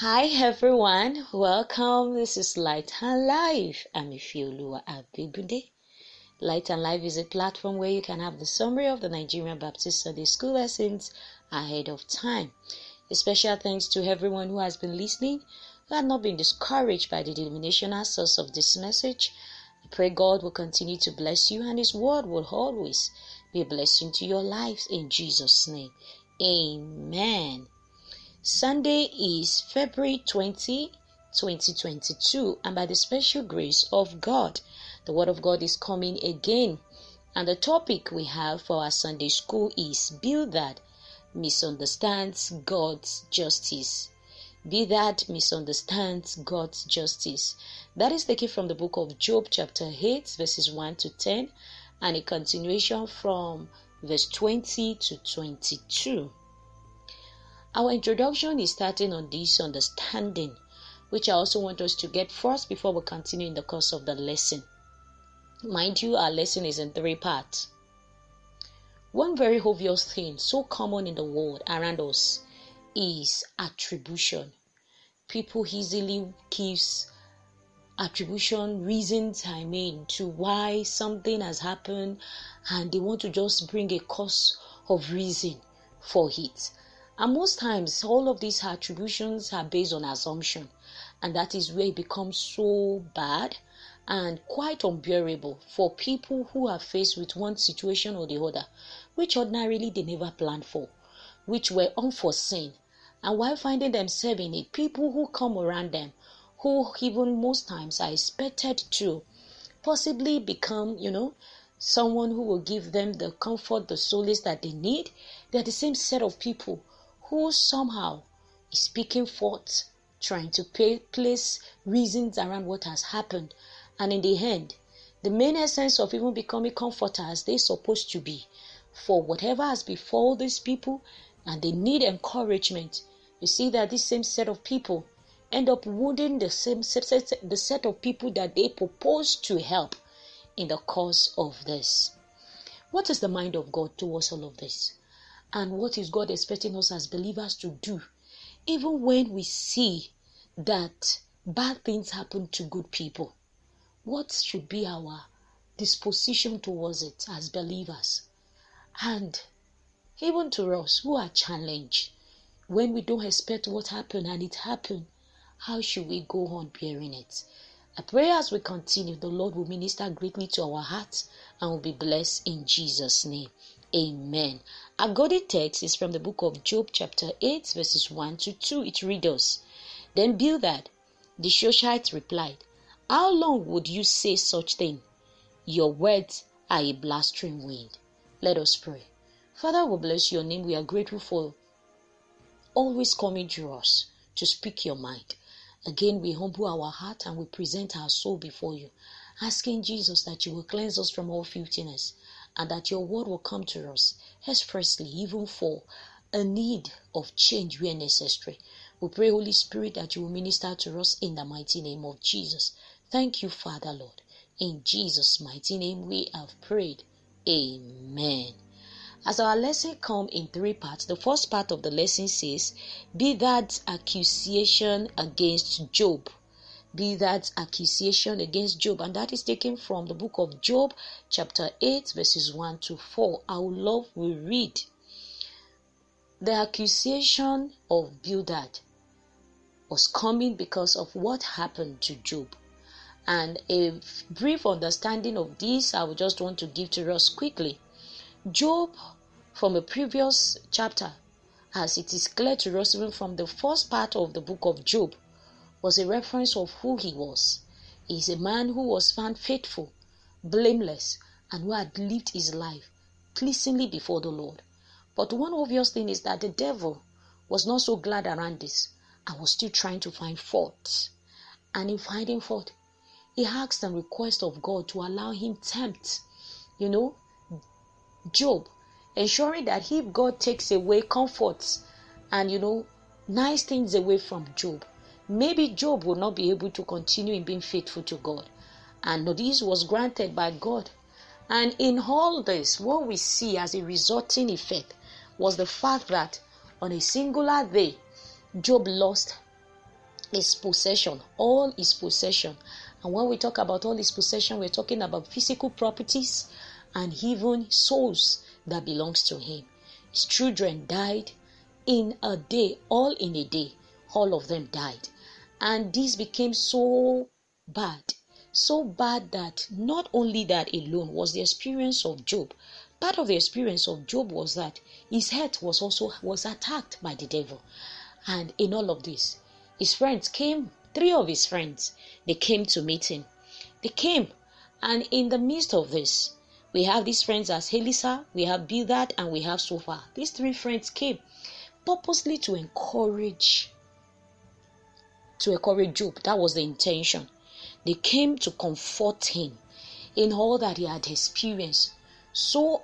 Hi everyone, welcome. This is Light and Life. I'm Ifiolua Abigunde. Light and Life is a platform where you can have the summary of the Nigerian Baptist Sunday School lessons ahead of time. A special thanks to everyone who has been listening, who had not been discouraged by the denominational source of this message. I pray God will continue to bless you and His word will always be a blessing to your lives in Jesus' name. Amen. Sunday is February 20, 2022, and by the special grace of God, the Word of God is coming again. And the topic we have for our Sunday school is Bildad misunderstands God's justice. Bildad misunderstands God's justice. That is taken from the book of Job, chapter 8, verses 1 to 10, and a continuation from verse 20 to 22. Our introduction is starting on this understanding, which I also want us to get first before we continue in the course of the lesson. Mind you, our lesson is in three parts. One very obvious thing, so common in the world around us, is attribution. People easily gives attribution reasons I mean to why something has happened and they want to just bring a cause of reason for it. And most times, all of these attributions are based on assumption, and that is where it becomes so bad and quite unbearable for people who are faced with one situation or the other, which ordinarily they never planned for, which were unforeseen. And while finding themselves in it, people who come around them, who even most times are expected to possibly become, you know, someone who will give them the comfort, the solace that they need, they're the same set of people who somehow is speaking forth, trying to pay, place reasons around what has happened. And in the end, the main essence of even becoming comforters they're supposed to be for whatever has befall these people and they need encouragement. You see that this same set of people end up wounding the same set, the set of people that they propose to help in the course of this. What is the mind of God towards all of this? And what is God expecting us as believers to do, even when we see that bad things happen to good people. What should be our disposition towards it as believers? And even to us who are challenged, when we don't expect what happened and it happened, how should we go on bearing it? I pray as we continue, the Lord will minister greatly to our hearts and will be blessed in Jesus' name. Amen. Our godly text is from the book of Job, chapter 8, verses 1 to 2. It reads Then Bildad, the Shuhite, replied, How long would you say such thing? Your words are a blustering wind. Let us pray. Father, we bless your name. We are grateful for always coming to us to speak your mind. Again, we humble our heart and we present our soul before you, asking Jesus that you will cleanse us from all filthiness and that your word will come to us expressly, even for a need of change where necessary. We pray, Holy Spirit, that you will minister to us in the mighty name of Jesus. Thank you, Father, Lord. In Jesus' mighty name we have prayed. Amen. As our lesson come in three parts, the first part of the lesson says, "Bildad accusation against Job Bildad's accusation against Job, and that is taken from the book of Job, chapter 8, verses 1 to 4. I would love we read the accusation of Bildad was coming because of what happened to Job. And a brief understanding of this, I would just want to give to us quickly. Job, from a previous chapter, as it is clear to us even from the first part of the book of Job, was a reference of who he was. He is a man who was found faithful, blameless, and who had lived his life pleasingly before the Lord. But one obvious thing is that the devil was not so glad around this and was still trying to find fault. And in finding fault, he asked and requested of God to allow him tempt, you know, Job, ensuring that if God takes away comforts and you know nice things away from Job, maybe Job would not be able to continue in being faithful to God. And this was granted by God. And in all this, what we see as a resulting effect was the fact that on a singular day, Job lost his possession, all his possession. And when we talk about all his possession, we're talking about physical properties and even souls that belongs to him. His children died in a day, all in a day. All of them died. And this became so bad, so bad that not only that alone was the experience of Job. Part of the experience of Job was that his health was also was attacked by the devil. And in all of this, his friends came, three of his friends, they came to meet him. They came, and in the midst of this, we have these friends as Eliphaz, we have Bildad, and we have Zophar. These three friends came purposely to encourage to encourage Job. That was the intention. They came to comfort him in all that he had experienced. So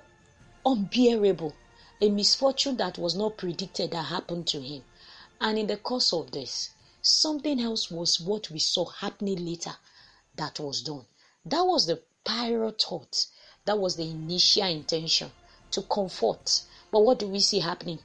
unbearable, a misfortune that was not predicted that happened to him. And in the course of this, something else was what we saw happening later that was done. That was the prior thought. That was the initial intention to comfort. But what do we see happening?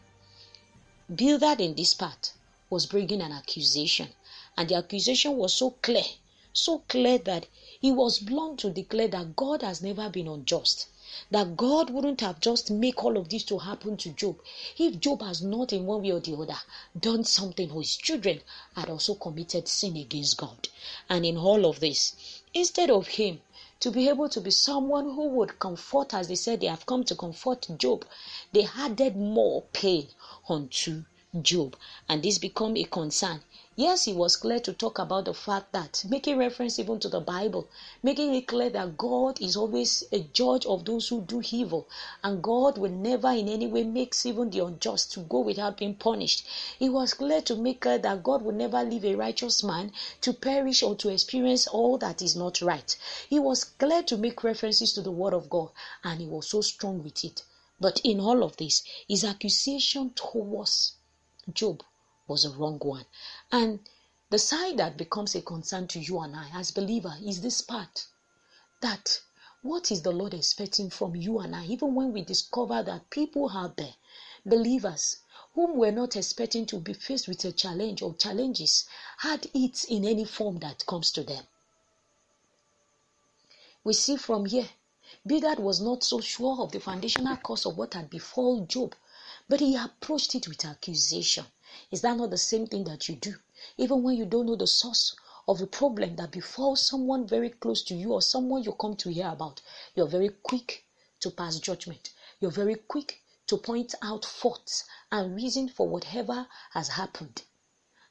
Bildad in this part was bringing an accusation and the accusation was so clear, so clear that he was blunt to declare that God has never been unjust. That God wouldn't have just make all of this to happen to Job if Job has not in one way or the other done something or his children had also committed sin against God. And in all of this, instead of him to be able to be someone who would comfort, as they said, they have come to comfort Job, they added more pain unto Job, and this become a concern Yes, he was clear to talk about the fact that making reference even to the Bible, making it clear that God is always a judge of those who do evil, and God will never in any way makes even the unjust to go without being punished. He was clear to make clear that God will never leave a righteous man to perish or to experience all that is not right. He was clear to make references to the word of God, and he was so strong with it. But in all of this, his accusation towards Job was a wrong one. And the side that becomes a concern to you and I as believer is this part that what is the Lord expecting from you and I, even when we discover that people out there, believers, whom we're not expecting to be faced with a challenge or challenges, had it in any form that comes to them. We see from here, Bildad was not so sure of the foundational cause of what had befallen Job, but he approached it with accusation. Is that not the same thing that you do? Even when you don't know the source of a problem that befalls someone very close to you or someone you come to hear about, you're very quick to pass judgment. You're very quick to point out faults and reason for whatever has happened.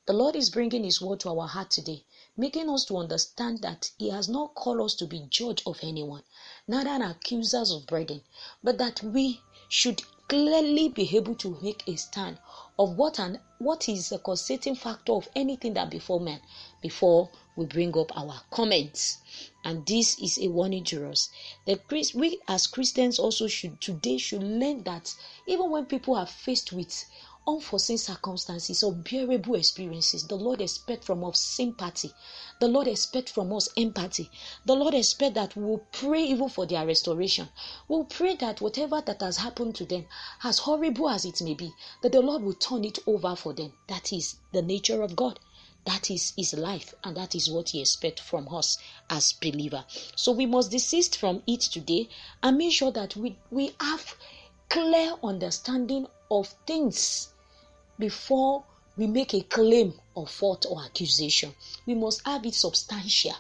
The Lord is bringing His word to our heart today, making us to understand that He has not called us to be judge of anyone, neither an accusers of brethren, but that we should clearly be able to make a stand of what and what is the causating factor of anything that before man before we bring up our comments. And this is a warning to us. That we as christians also should today should learn that even when people are faced with unforeseen circumstances, or unbearable experiences, the Lord expects from us sympathy. The Lord expects from us empathy. The Lord expects that we will pray even for their restoration. We'll pray that whatever that has happened to them, as horrible as it may be, that the Lord will turn it over for them. That is the nature of God. That is his life, and that is what he expects from us as believer. So we must desist from it today and make sure that we, we have clear understanding of things before we make a claim of fault or accusation. We must have it substantial.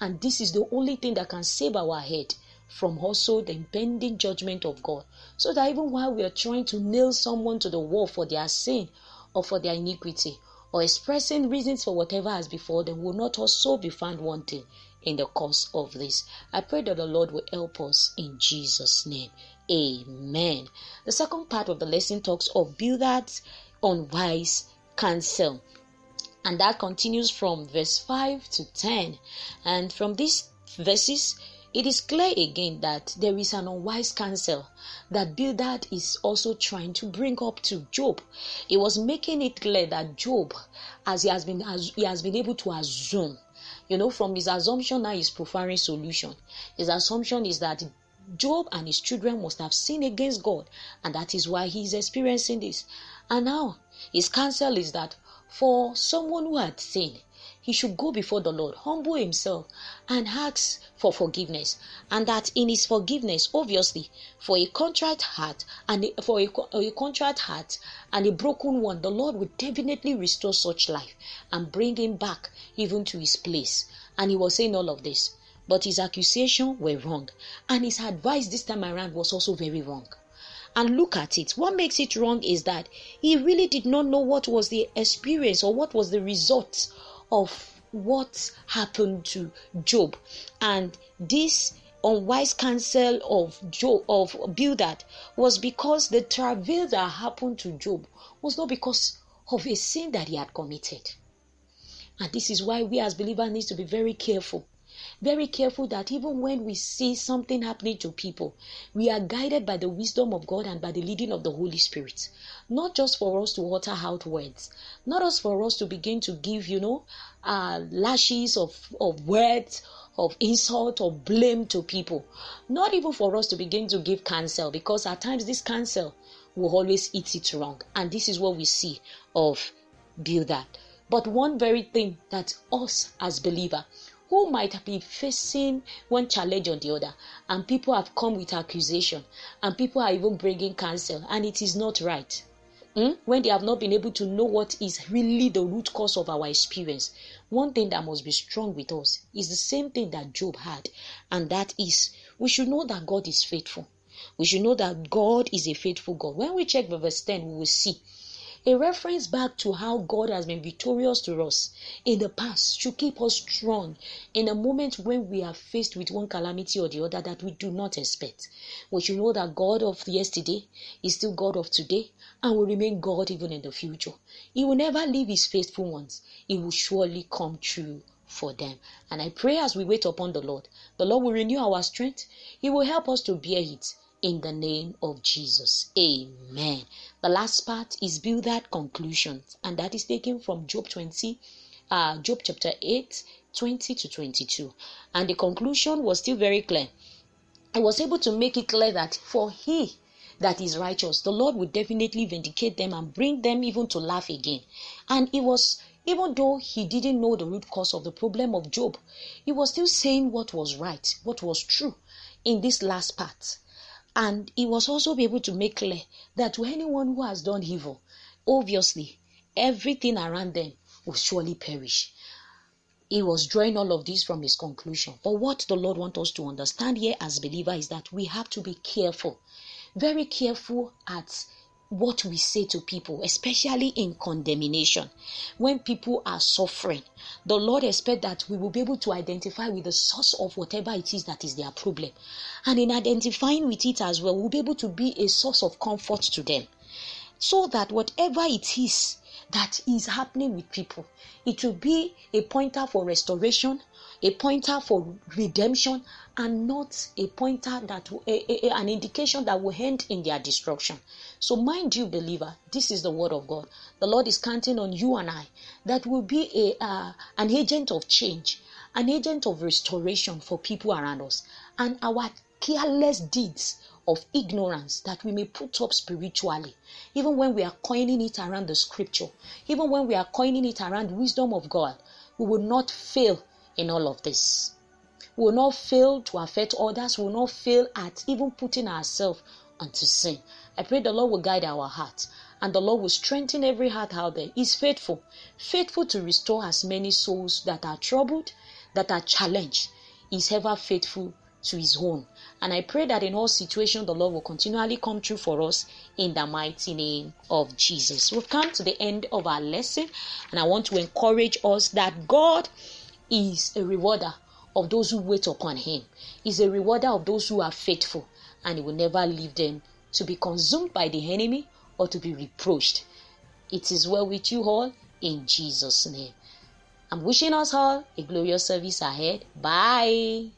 And this is the only thing that can save our head from also the impending judgment of God. So that even while we are trying to nail someone to the wall for their sin or for their iniquity, or expressing reasons for whatever has before them, will not also be found wanting in the course of this. I pray that the Lord will help us in Jesus' name. Amen. The second part of the lesson talks of Unwise counsel. And that continues from verse 5 to 10. And from these verses, it is clear again that there is an unwise counsel that Bildad is also trying to bring up to Job. He was making it clear that Job, as he has been, as he has been able to assume, you know, from his assumption now is preferring solution. His assumption is that Job and his children must have sinned against God, and that is why he is experiencing this. And now his counsel is that for someone who had sinned, he should go before the Lord, humble himself, and ask for forgiveness. And that in his forgiveness, obviously, for a contrite heart and a, for a, a contrite heart and a broken one, the Lord will definitely restore such life and bring him back even to his place. And he was saying all of this. But his accusation were wrong, and his advice this time around was also very wrong and look at it. What makes it wrong is that he really did not know what was the experience or what was the result of what happened to Job. And this unwise counsel of Job of Bildad was because the travail that happened to Job was not because of a sin that he had committed. And this is why we as believers need to be very careful very careful that even when we see something happening to people, we are guided by the wisdom of God and by the leading of the Holy Spirit. Not just for us to utter out words, not just for us to begin to give, you know, uh, lashes of, of words of insult or blame to people. Not even for us to begin to give counsel, because at times this counsel will always eat it wrong. And this is what we see of Bildad. But one very thing that us as believer who might be facing one challenge or the other, and people have come with accusation, and people are even bringing counsel, and it is not right. Mm? When they have not been able to know what is really the root cause of our experience, one thing that must be strong with us is the same thing that Job had, and that is we should know that God is faithful. We should know that God is a faithful God. When we check verse 10, we will see a reference back to how God has been victorious to us in the past should keep us strong in a moment when we are faced with one calamity or the other that we do not expect. We should know that God of yesterday is still God of today and will remain God even in the future. He will never leave his faithful ones. He will surely come true for them. And I pray as we wait upon the Lord, the Lord will renew our strength. He will help us to bear it in the name of Jesus. Amen. The last part is Bildad conclusions, and that is taken from Job 20, uh, Job chapter 8, 20 to 22. And the conclusion was still very clear. I was able to make it clear that for he that is righteous, the Lord will definitely vindicate them and bring them even to laugh again. And it was even though he didn't know the root cause of the problem of Job, he was still saying what was right, what was true in this last part. And he was also be able to make clear that to anyone who has done evil, obviously, everything around them will surely perish. He was drawing all of this from his conclusion. But what the Lord wants us to understand here as believers is that we have to be careful, very careful at what we say to people, especially in condemnation. When people are suffering, the Lord expects that we will be able to identify with the source of whatever it is that is their problem. And in identifying with it as well, we'll be able to be a source of comfort to them. So that whatever it is that is happening with people, it will be a pointer for restoration, a pointer for redemption, and not a pointer that a, a, an indication that will end in their destruction. So, mind you, believer, this is the word of God. The Lord is counting on you and I that will be a uh, an agent of change, an agent of restoration for people around us, and our careless deeds of ignorance that we may put up spiritually, even when we are coining it around the scripture, even when we are coining it around wisdom of God, we will not fail in all of this. We will not fail to affect others, we will not fail at even putting ourselves unto sin. I pray the Lord will guide our hearts and the Lord will strengthen every heart out there. He's faithful, faithful to restore as many souls that are troubled, that are challenged. He's ever faithful to his own. And I pray that in all situations, the Lord will continually come true for us in the mighty name of Jesus. We've come to the end of our lesson, and I want to encourage us that God is a rewarder of those who wait upon him. He's a rewarder of those who are faithful, and he will never leave them to be consumed by the enemy or to be reproached. It is well with you all in Jesus' name. I'm wishing us all a glorious service ahead. Bye.